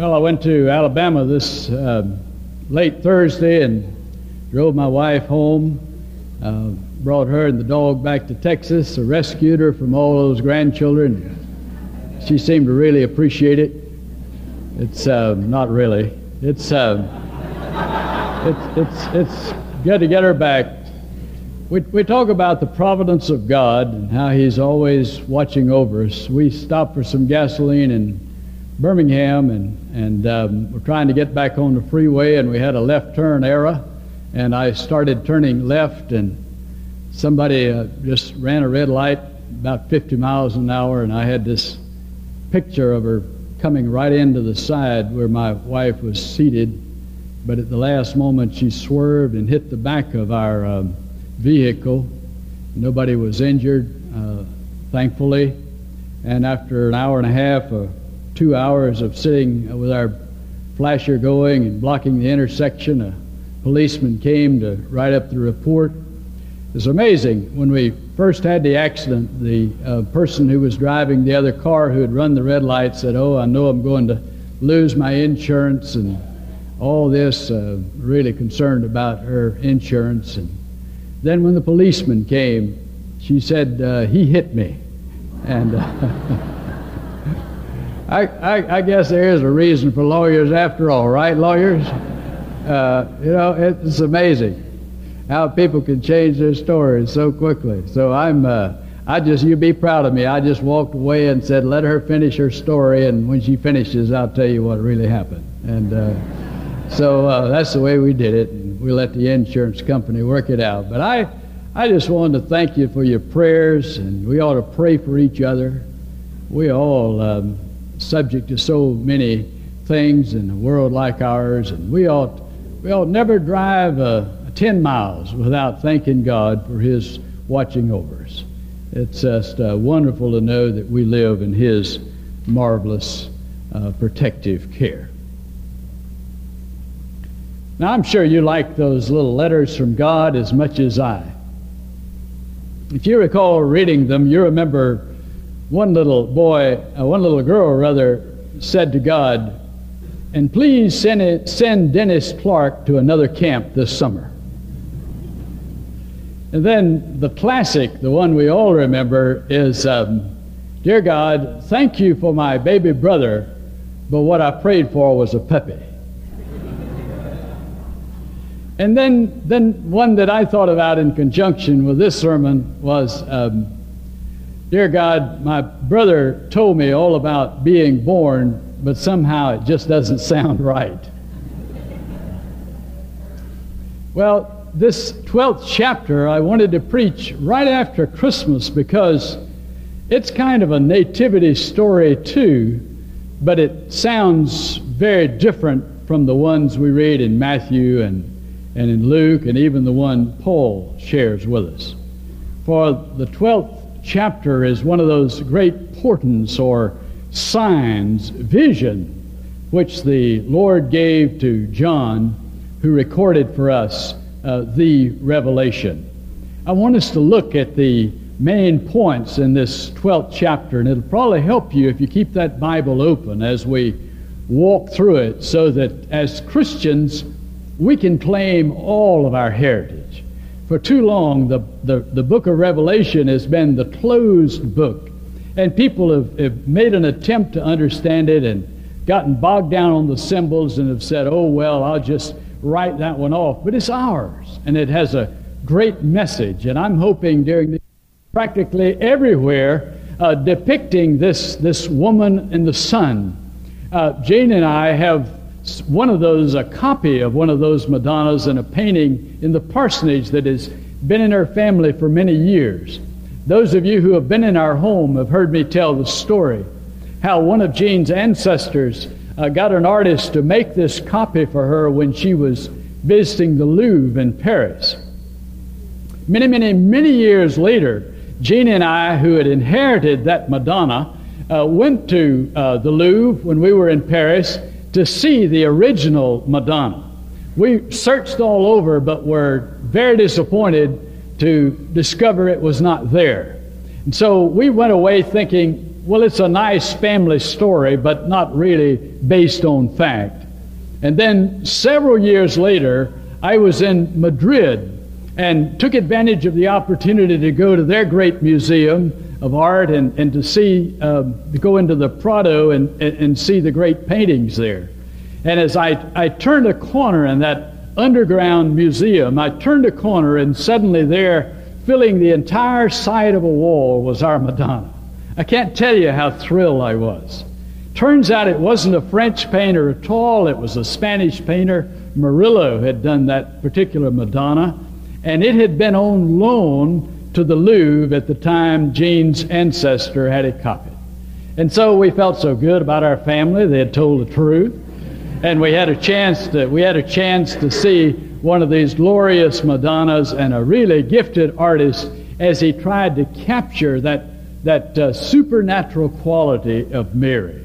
Well, I went to Alabama this uh, late Thursday and drove my wife home, uh, brought her and the dog back to Texas, I rescued her from all those grandchildren. She seemed to really appreciate it. It's uh, not really. It's, uh, it's, it's, it's good to get her back. We, we talk about the providence of God and how He's always watching over us. We stopped for some gasoline in Birmingham and and um, we're trying to get back on the freeway, and we had a left turn error, and I started turning left, and somebody uh, just ran a red light about 50 miles an hour, and I had this picture of her coming right into the side where my wife was seated, but at the last moment she swerved and hit the back of our um, vehicle. Nobody was injured, uh, thankfully, and after an hour and a half, two hours of sitting with our flasher going and blocking the intersection, a policeman came to write up the report. It's amazing. When we first had the accident, the uh, person who was driving the other car who had run the red light said, Oh, I know I'm going to lose my insurance and all this, uh, really concerned about her insurance. And then when the policeman came, she said, uh, He hit me. And. I, I, I, guess there is a reason for lawyers after all, right, lawyers? Uh, you know, it's amazing how people can change their stories so quickly. So I'm, uh, I just, you be proud of me. I just walked away and said, let her finish her story, and when she finishes, I'll tell you what really happened. And uh, so uh, that's the way we did it. And we let the insurance company work it out. But I, I just wanted to thank you for your prayers, and we ought to pray for each other. We all. Um, subject to so many things in a world like ours, and we ought, we ought never drive uh, 10 miles without thanking God for His watching over us. It's just uh, wonderful to know that we live in His marvelous uh, protective care. Now, I'm sure you like those little letters from God as much as I. If you recall reading them, you remember one little boy, uh, one little girl rather, said to God, and please send, it, send Dennis Clark to another camp this summer. And then the classic, the one we all remember, is um, Dear God, thank you for my baby brother, but what I prayed for was a puppy. and then, then one that I thought about in conjunction with this sermon was um, Dear God, my brother told me all about being born, but somehow it just doesn't sound right. well, this 12th chapter I wanted to preach right after Christmas because it's kind of a nativity story too, but it sounds very different from the ones we read in Matthew and, and in Luke and even the one Paul shares with us. For the 12th chapter is one of those great portents or signs, vision, which the Lord gave to John, who recorded for us uh, the revelation. I want us to look at the main points in this 12th chapter, and it'll probably help you if you keep that Bible open as we walk through it so that as Christians we can claim all of our heritage for too long, the, the, the book of Revelation has been the closed book. And people have, have made an attempt to understand it and gotten bogged down on the symbols and have said, oh, well, I'll just write that one off. But it's ours, and it has a great message. And I'm hoping during the, practically everywhere uh, depicting this, this woman in the sun. Uh, Jane and I have one of those, a copy of one of those Madonnas in a painting in the parsonage that has been in our family for many years. Those of you who have been in our home have heard me tell the story how one of Jean's ancestors uh, got an artist to make this copy for her when she was visiting the Louvre in Paris. Many, many, many years later, Jean and I, who had inherited that Madonna, uh, went to uh, the Louvre when we were in Paris to see the original Madonna. We searched all over, but were very disappointed to discover it was not there. And so we went away thinking well, it's a nice family story, but not really based on fact. And then several years later, I was in Madrid and took advantage of the opportunity to go to their great museum of art and, and to see, uh, to go into the Prado and, and, and see the great paintings there. And as I, I turned a corner in that underground museum, I turned a corner and suddenly there, filling the entire side of a wall, was our Madonna. I can't tell you how thrilled I was. Turns out it wasn't a French painter at all, it was a Spanish painter. Murillo had done that particular Madonna, and it had been on loan to the Louvre at the time Jean's ancestor had it copied. And so we felt so good about our family, they had told the truth and we had a chance to we had a chance to see one of these glorious Madonnas and a really gifted artist as he tried to capture that that uh, supernatural quality of Mary.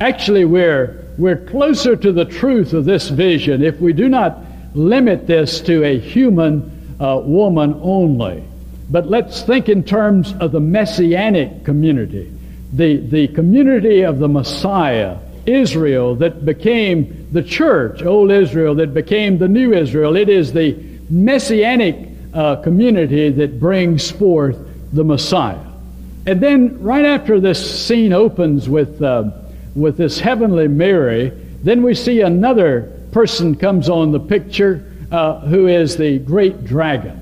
Actually, we're we're closer to the truth of this vision if we do not limit this to a human uh, woman only. But let's think in terms of the messianic community, the, the community of the Messiah Israel that became the church, old Israel that became the new Israel. It is the messianic uh, community that brings forth the Messiah. And then, right after this scene opens with, uh, with this heavenly Mary, then we see another person comes on the picture uh, who is the great dragon.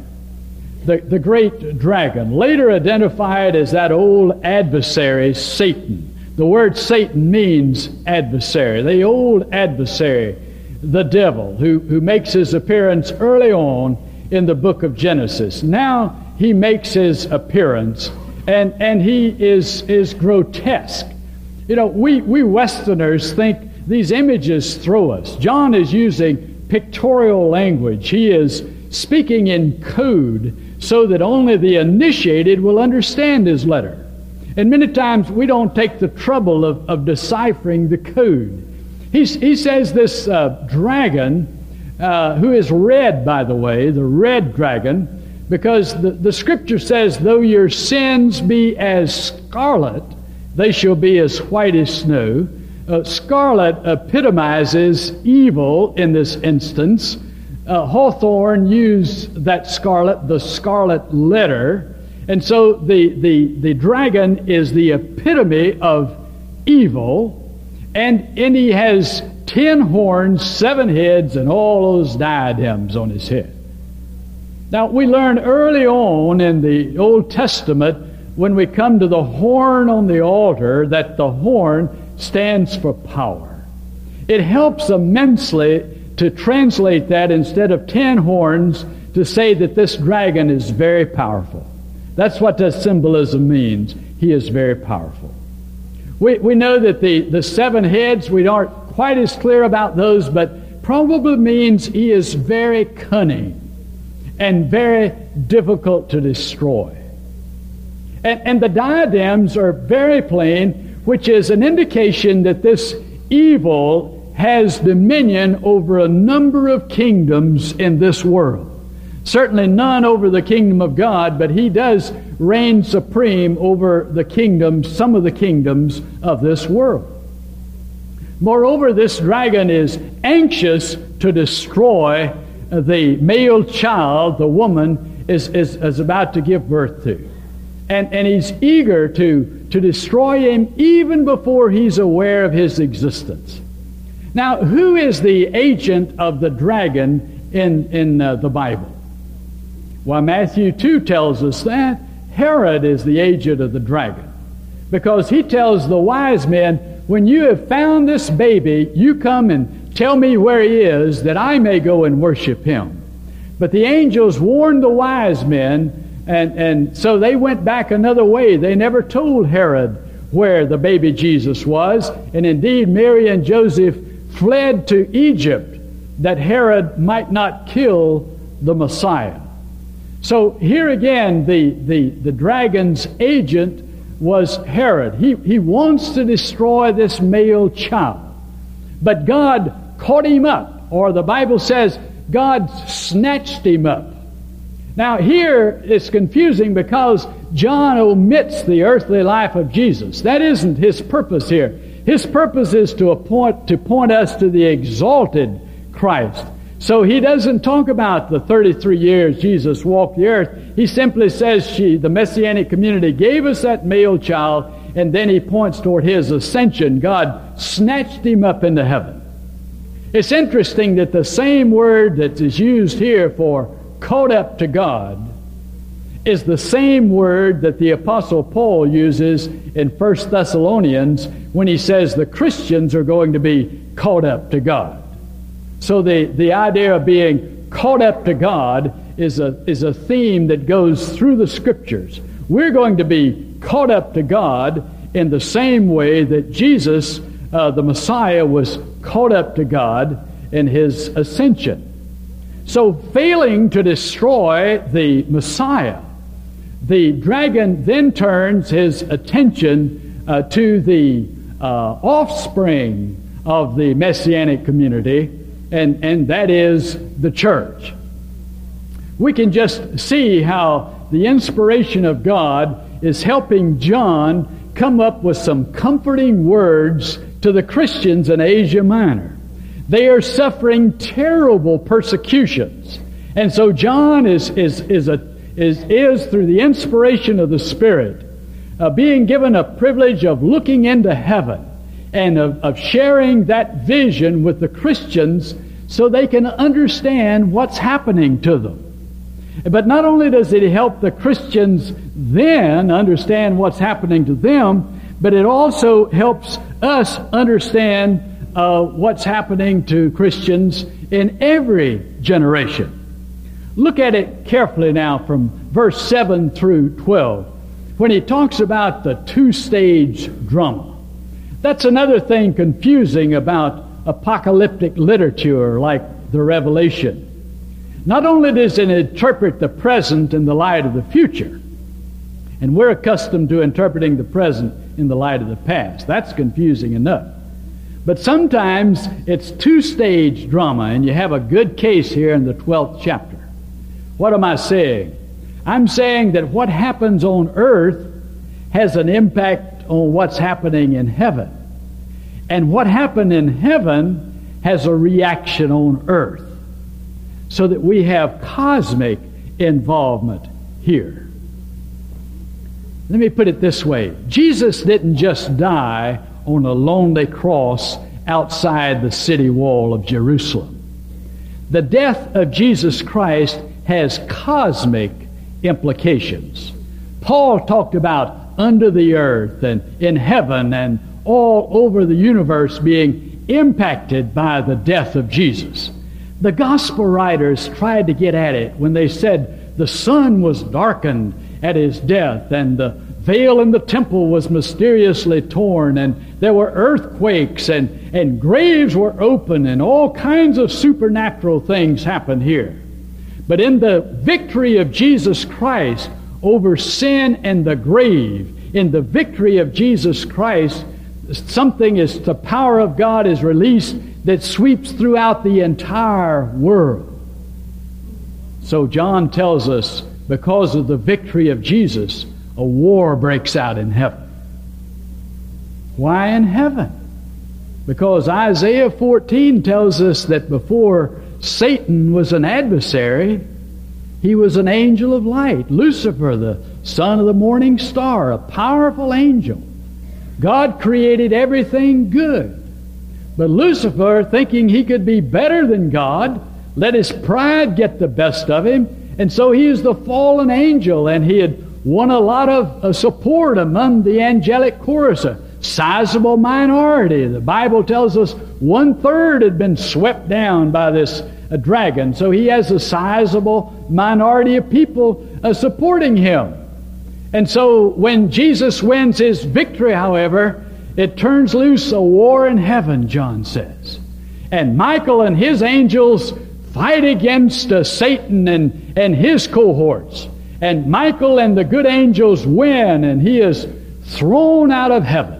The, the great dragon, later identified as that old adversary, Satan. The word Satan means adversary, the old adversary, the devil, who, who makes his appearance early on in the book of Genesis. Now he makes his appearance, and, and he is, is grotesque. You know, we, we Westerners think these images throw us. John is using pictorial language, he is speaking in code so that only the initiated will understand his letter. And many times we don't take the trouble of, of deciphering the code. He's, he says this uh, dragon, uh, who is red, by the way, the red dragon, because the, the scripture says, though your sins be as scarlet, they shall be as white as snow. Uh, scarlet epitomizes evil in this instance. Uh, Hawthorne used that scarlet, the scarlet letter, and so the, the, the dragon is the epitome of evil, and, and he has ten horns, seven heads, and all those diadems on his head. Now, we learn early on in the Old Testament, when we come to the horn on the altar, that the horn stands for power. It helps immensely to translate that instead of ten horns to say that this dragon is very powerful. That's what that symbolism means. He is very powerful. We, we know that the, the seven heads, we aren't quite as clear about those, but probably means he is very cunning and very difficult to destroy. And, and the diadems are very plain, which is an indication that this evil has dominion over a number of kingdoms in this world. Certainly none over the kingdom of God, but he does reign supreme over the kingdoms, some of the kingdoms of this world. Moreover, this dragon is anxious to destroy the male child the woman is, is, is about to give birth to. And, and he's eager to, to destroy him even before he's aware of his existence. Now, who is the agent of the dragon in, in uh, the Bible? Well, Matthew 2 tells us that. Herod is the agent of the dragon. Because he tells the wise men, when you have found this baby, you come and tell me where he is, that I may go and worship him. But the angels warned the wise men, and, and so they went back another way. They never told Herod where the baby Jesus was. And indeed, Mary and Joseph fled to Egypt that Herod might not kill the Messiah. So here again, the, the, the dragon's agent was Herod. He, he wants to destroy this male child. But God caught him up, or the Bible says God snatched him up. Now, here it's confusing because John omits the earthly life of Jesus. That isn't his purpose here. His purpose is to point, to point us to the exalted Christ. So he doesn't talk about the 33 years Jesus walked the earth. He simply says she, the Messianic community gave us that male child, and then he points toward his ascension. God snatched him up into heaven. It's interesting that the same word that is used here for caught up to God is the same word that the apostle Paul uses in 1 Thessalonians when he says the Christians are going to be caught up to God. So the, the idea of being caught up to God is a, is a theme that goes through the scriptures. We're going to be caught up to God in the same way that Jesus, uh, the Messiah, was caught up to God in his ascension. So, failing to destroy the Messiah, the dragon then turns his attention uh, to the uh, offspring of the messianic community, and, and that is the church. We can just see how the inspiration of God is helping John come up with some comforting words to the Christians in Asia Minor. They are suffering terrible persecutions. And so John is, is, is, a, is, is through the inspiration of the Spirit, uh, being given a privilege of looking into heaven and of, of sharing that vision with the Christians so they can understand what's happening to them. But not only does it help the Christians then understand what's happening to them, but it also helps us understand uh, what's happening to Christians in every generation. Look at it carefully now from verse 7 through 12 when he talks about the two stage drama. That's another thing confusing about apocalyptic literature like the Revelation. Not only does it interpret the present in the light of the future, and we're accustomed to interpreting the present in the light of the past. That's confusing enough. But sometimes it's two stage drama, and you have a good case here in the 12th chapter. What am I saying? I'm saying that what happens on earth has an impact on what's happening in heaven. And what happened in heaven has a reaction on earth. So that we have cosmic involvement here. Let me put it this way Jesus didn't just die on a lonely cross outside the city wall of Jerusalem. The death of Jesus Christ has cosmic implications. Paul talked about under the earth and in heaven and all over the universe being impacted by the death of Jesus. The gospel writers tried to get at it when they said the sun was darkened at his death and the veil in the temple was mysteriously torn and there were earthquakes and, and graves were open and all kinds of supernatural things happened here. But in the victory of Jesus Christ over sin and the grave, in the victory of Jesus Christ, something is the power of God is released that sweeps throughout the entire world. So John tells us because of the victory of Jesus, a war breaks out in heaven. Why in heaven? Because Isaiah 14 tells us that before Satan was an adversary, he was an angel of light. Lucifer, the son of the morning star, a powerful angel. God created everything good. But Lucifer, thinking he could be better than God, let his pride get the best of him. And so he is the fallen angel, and he had won a lot of uh, support among the angelic chorus, sizable minority. The Bible tells us one third had been swept down by this uh, dragon. So he has a sizable minority of people uh, supporting him. And so when Jesus wins his victory, however, it turns loose a war in heaven, John says. And Michael and his angels fight against uh, Satan and, and his cohorts. And Michael and the good angels win, and he is thrown out of heaven.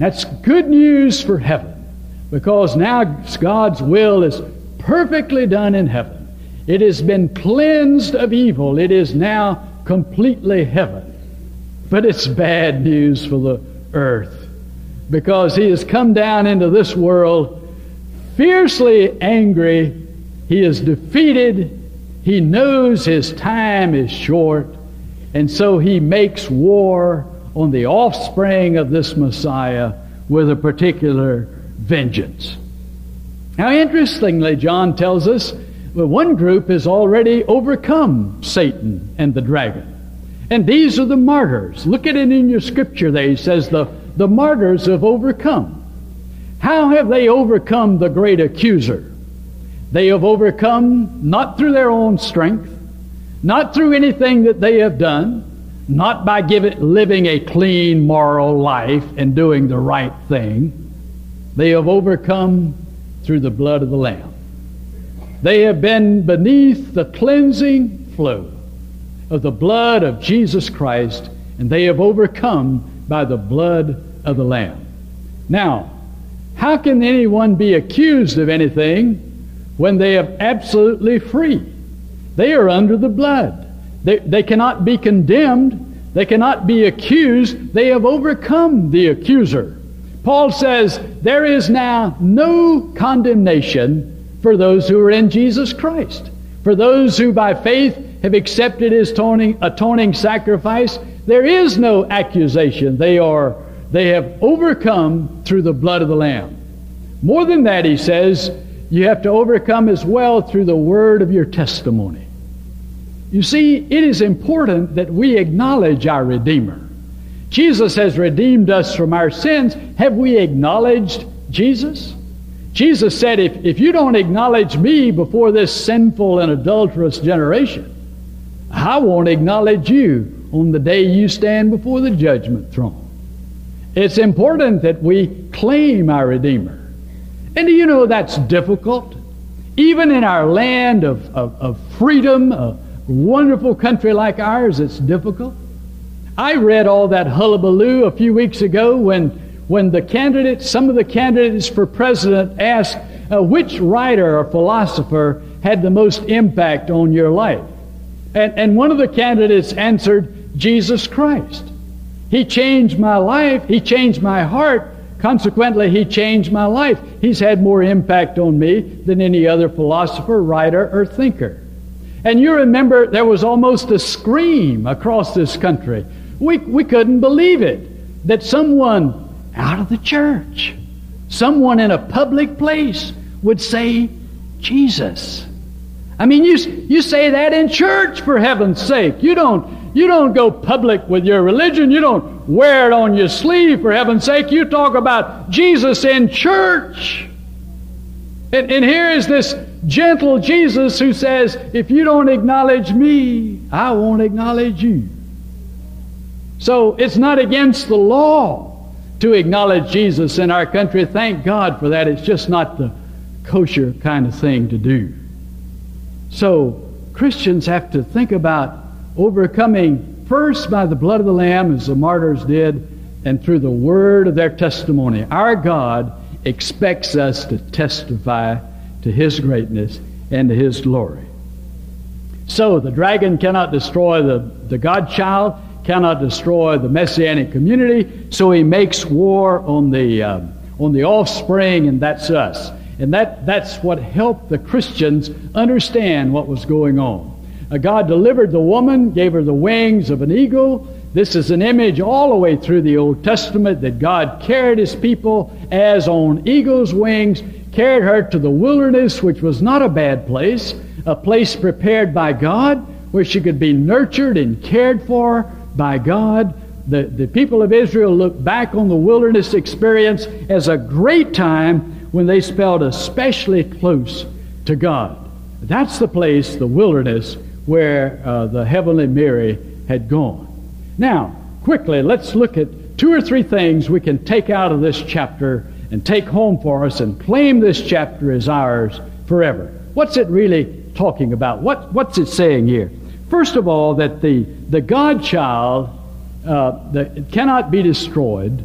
That's good news for heaven, because now God's will is perfectly done in heaven. It has been cleansed of evil. It is now completely heaven. But it's bad news for the earth because he has come down into this world fiercely angry. He is defeated. He knows his time is short. And so he makes war on the offspring of this Messiah with a particular vengeance. Now, interestingly, John tells us that one group has already overcome Satan and the dragon. And these are the martyrs. Look at it in your scripture there. He says the, the martyrs have overcome. How have they overcome the great accuser? They have overcome not through their own strength, not through anything that they have done, not by giving, living a clean moral life and doing the right thing. They have overcome through the blood of the Lamb. They have been beneath the cleansing flow of the blood of Jesus Christ, and they have overcome by the blood of the Lamb. Now, how can anyone be accused of anything when they are absolutely free? They are under the blood. They, they cannot be condemned. They cannot be accused. They have overcome the accuser. Paul says, There is now no condemnation for those who are in Jesus Christ. For those who by faith have accepted his atoning, atoning sacrifice, there is no accusation. They are they have overcome through the blood of the Lamb. More than that, he says, you have to overcome as well through the word of your testimony. You see, it is important that we acknowledge our Redeemer. Jesus has redeemed us from our sins. Have we acknowledged Jesus? Jesus said, if, if you don't acknowledge me before this sinful and adulterous generation, I won't acknowledge you on the day you stand before the judgment throne. It's important that we claim our Redeemer. And do you know that's difficult? Even in our land of, of, of freedom, a wonderful country like ours, it's difficult. I read all that hullabaloo a few weeks ago when, when the candidates, some of the candidates for president asked uh, which writer or philosopher had the most impact on your life. And, and one of the candidates answered, Jesus Christ. He changed my life. He changed my heart. Consequently, he changed my life. He's had more impact on me than any other philosopher, writer, or thinker. And you remember there was almost a scream across this country. We, we couldn't believe it that someone out of the church, someone in a public place, would say, Jesus. I mean, you, you say that in church, for heaven's sake. You don't you don't go public with your religion. You don't wear it on your sleeve, for heaven's sake. You talk about Jesus in church. And, and here is this gentle Jesus who says, If you don't acknowledge me, I won't acknowledge you. So it's not against the law to acknowledge Jesus in our country. Thank God for that. It's just not the kosher kind of thing to do. So Christians have to think about overcoming first by the blood of the Lamb, as the martyrs did, and through the word of their testimony. Our God expects us to testify to His greatness and to His glory. So the dragon cannot destroy the, the God child, cannot destroy the messianic community, so he makes war on the, uh, on the offspring, and that's us. And that, that's what helped the Christians understand what was going on. Uh, God delivered the woman, gave her the wings of an eagle. This is an image all the way through the Old Testament that God carried his people as on eagle's wings, carried her to the wilderness, which was not a bad place, a place prepared by God where she could be nurtured and cared for by God. The, the people of Israel look back on the wilderness experience as a great time when they felt especially close to God. That's the place, the wilderness, where uh, the heavenly Mary had gone. Now, quickly, let's look at two or three things we can take out of this chapter and take home for us and claim this chapter as ours forever. What's it really talking about? What, what's it saying here? First of all, that the, the God child uh, that cannot be destroyed.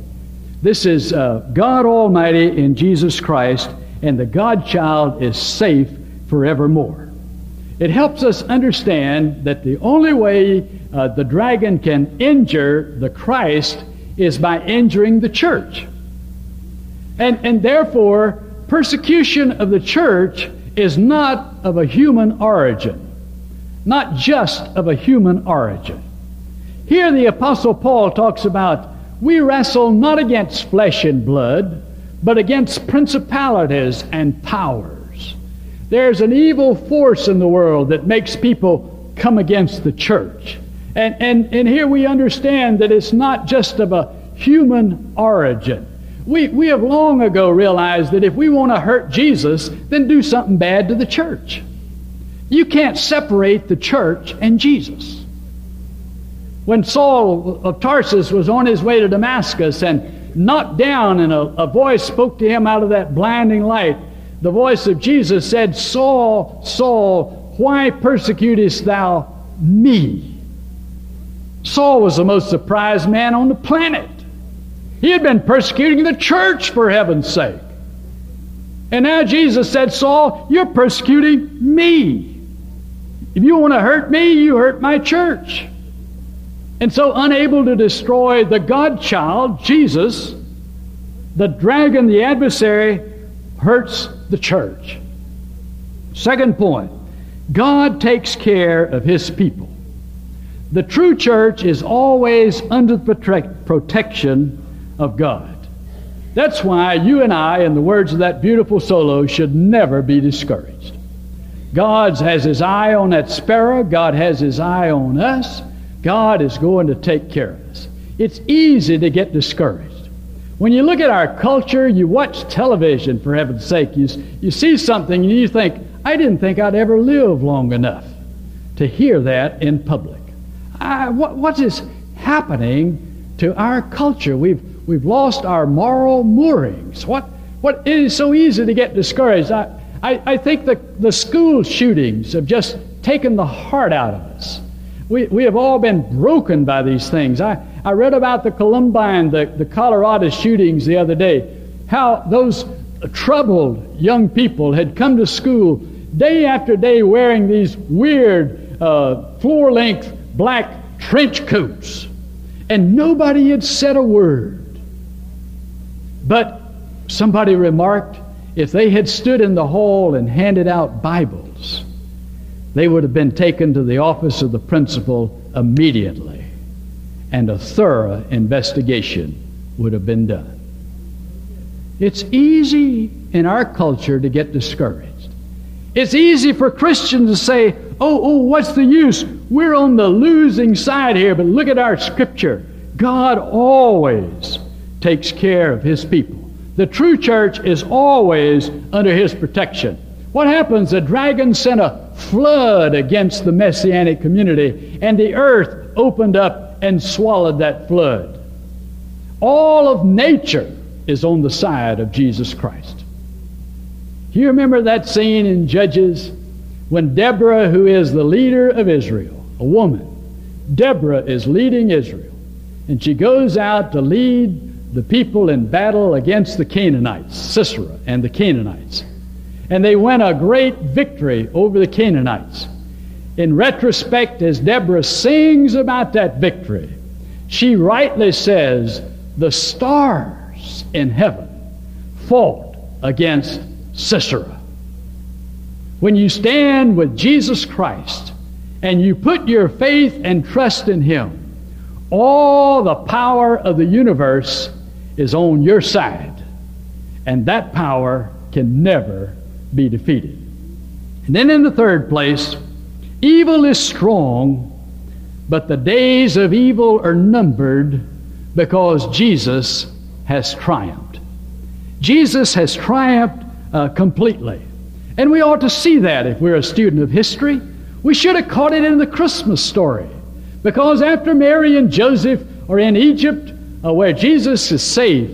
This is uh, God Almighty in Jesus Christ, and the God child is safe forevermore. it helps us understand that the only way uh, the dragon can injure the Christ is by injuring the church. And, and therefore, persecution of the church is not of a human origin, not just of a human origin. Here, the Apostle Paul talks about we wrestle not against flesh and blood, but against principalities and powers. There's an evil force in the world that makes people come against the church. And, and, and here we understand that it's not just of a human origin. We, we have long ago realized that if we want to hurt Jesus, then do something bad to the church. You can't separate the church and Jesus. When Saul of Tarsus was on his way to Damascus and knocked down, and a, a voice spoke to him out of that blinding light, the voice of Jesus said, Saul, Saul, why persecutest thou me? Saul was the most surprised man on the planet. He had been persecuting the church for heaven's sake. And now Jesus said, Saul, you're persecuting me. If you want to hurt me, you hurt my church. And so, unable to destroy the God child, Jesus, the dragon, the adversary, hurts the church. Second point God takes care of his people. The true church is always under the protection of God. That's why you and I, in the words of that beautiful solo, should never be discouraged. God has his eye on that sparrow. God has his eye on us. God is going to take care of us. It's easy to get discouraged. When you look at our culture, you watch television, for heaven's sake, you, you see something and you think, I didn't think I'd ever live long enough to hear that in public. I, what, what is happening to our culture? We've, We've lost our moral moorings. What, what, it is so easy to get discouraged. I, I, I think the, the school shootings have just taken the heart out of us. We, we have all been broken by these things. I, I read about the Columbine, the, the Colorado shootings the other day, how those troubled young people had come to school day after day wearing these weird uh, floor length black trench coats, and nobody had said a word. But somebody remarked if they had stood in the hall and handed out Bibles, they would have been taken to the office of the principal immediately, and a thorough investigation would have been done. It's easy in our culture to get discouraged. It's easy for Christians to say, oh, oh, what's the use? We're on the losing side here, but look at our scripture. God always takes care of his people. The true church is always under his protection. What happens? The dragon sent a flood against the messianic community, and the earth opened up and swallowed that flood. All of nature is on the side of Jesus Christ. Do you remember that scene in Judges when Deborah, who is the leader of Israel, a woman, Deborah is leading Israel, and she goes out to lead the people in battle against the Canaanites, Sisera and the Canaanites. And they win a great victory over the Canaanites. In retrospect, as Deborah sings about that victory, she rightly says, The stars in heaven fought against Sisera. When you stand with Jesus Christ and you put your faith and trust in Him, all the power of the universe is on your side, and that power can never be defeated. And then in the third place, evil is strong, but the days of evil are numbered because Jesus has triumphed. Jesus has triumphed uh, completely. And we ought to see that if we're a student of history. We should have caught it in the Christmas story. Because after Mary and Joseph are in Egypt, uh, where Jesus is safe,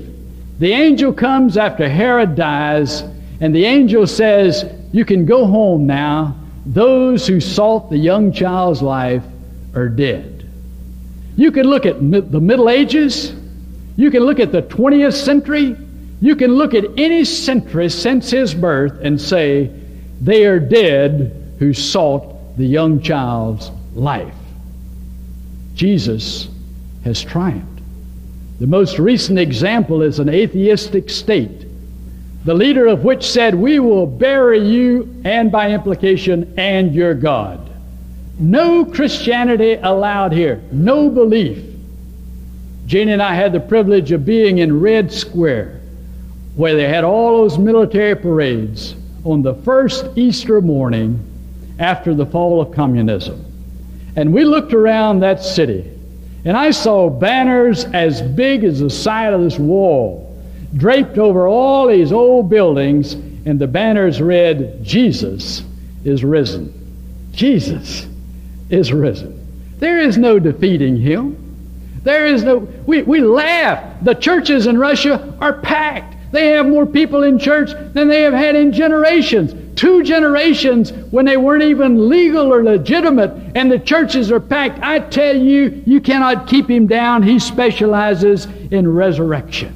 the angel comes after Herod dies, and the angel says, You can go home now. Those who sought the young child's life are dead. You can look at the Middle Ages. You can look at the 20th century. You can look at any century since his birth and say, They are dead who sought the young child's life. Jesus has triumphed. The most recent example is an atheistic state, the leader of which said, We will bury you, and by implication, and your God. No Christianity allowed here, no belief. Janie and I had the privilege of being in Red Square, where they had all those military parades on the first Easter morning after the fall of communism. And we looked around that city, and I saw banners as big as the side of this wall, draped over all these old buildings, and the banners read, Jesus is risen. Jesus is risen. There is no defeating him. There is no, we, we laugh. The churches in Russia are packed. They have more people in church than they have had in generations. Two generations when they weren't even legal or legitimate, and the churches are packed. I tell you, you cannot keep him down. He specializes in resurrection.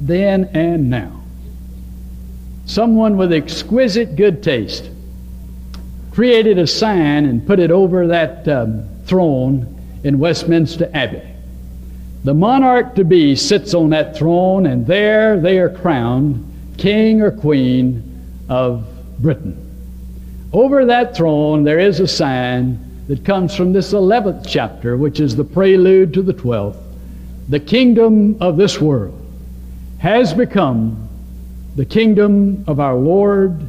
Then and now. Someone with exquisite good taste created a sign and put it over that um, throne in Westminster Abbey. The monarch to be sits on that throne, and there they are crowned king or queen of Britain. Over that throne, there is a sign that comes from this 11th chapter, which is the prelude to the 12th. The kingdom of this world has become the kingdom of our Lord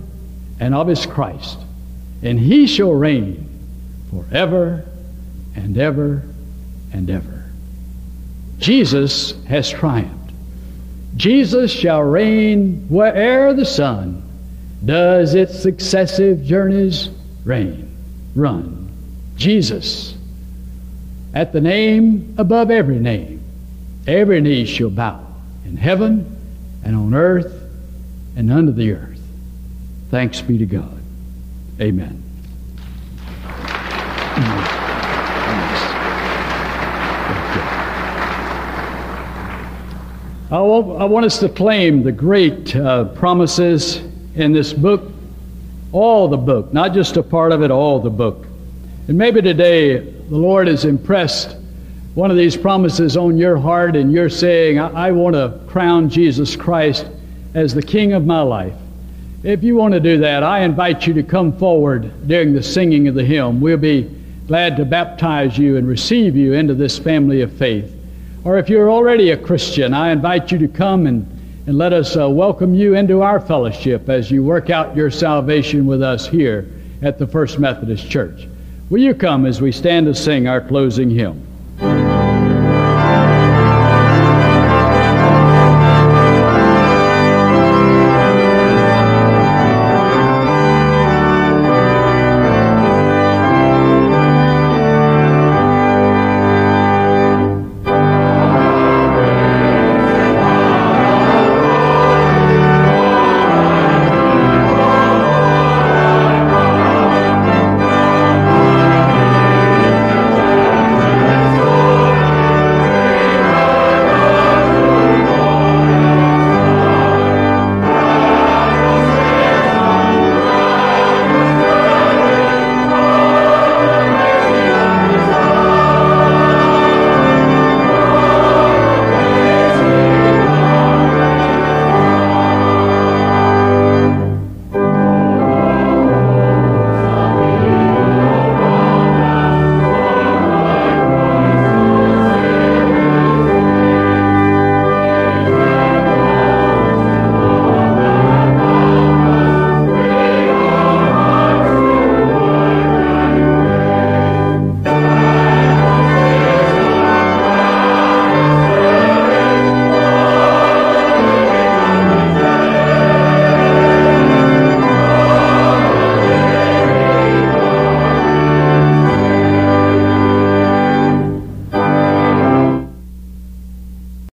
and of his Christ and he shall reign forever and ever and ever. Jesus has triumphed. Jesus shall reign where'er the sun does its successive journeys reign, run. Jesus, at the name above every name, every knee shall bow in heaven and on earth and under the earth. Thanks be to God. Amen. I want us to claim the great uh, promises in this book, all the book, not just a part of it, all the book. And maybe today the Lord has impressed one of these promises on your heart, and you're saying, I, I want to crown Jesus Christ as the King of my life. If you want to do that, I invite you to come forward during the singing of the hymn. We'll be glad to baptize you and receive you into this family of faith. Or if you're already a Christian, I invite you to come and, and let us uh, welcome you into our fellowship as you work out your salvation with us here at the First Methodist Church. Will you come as we stand to sing our closing hymn?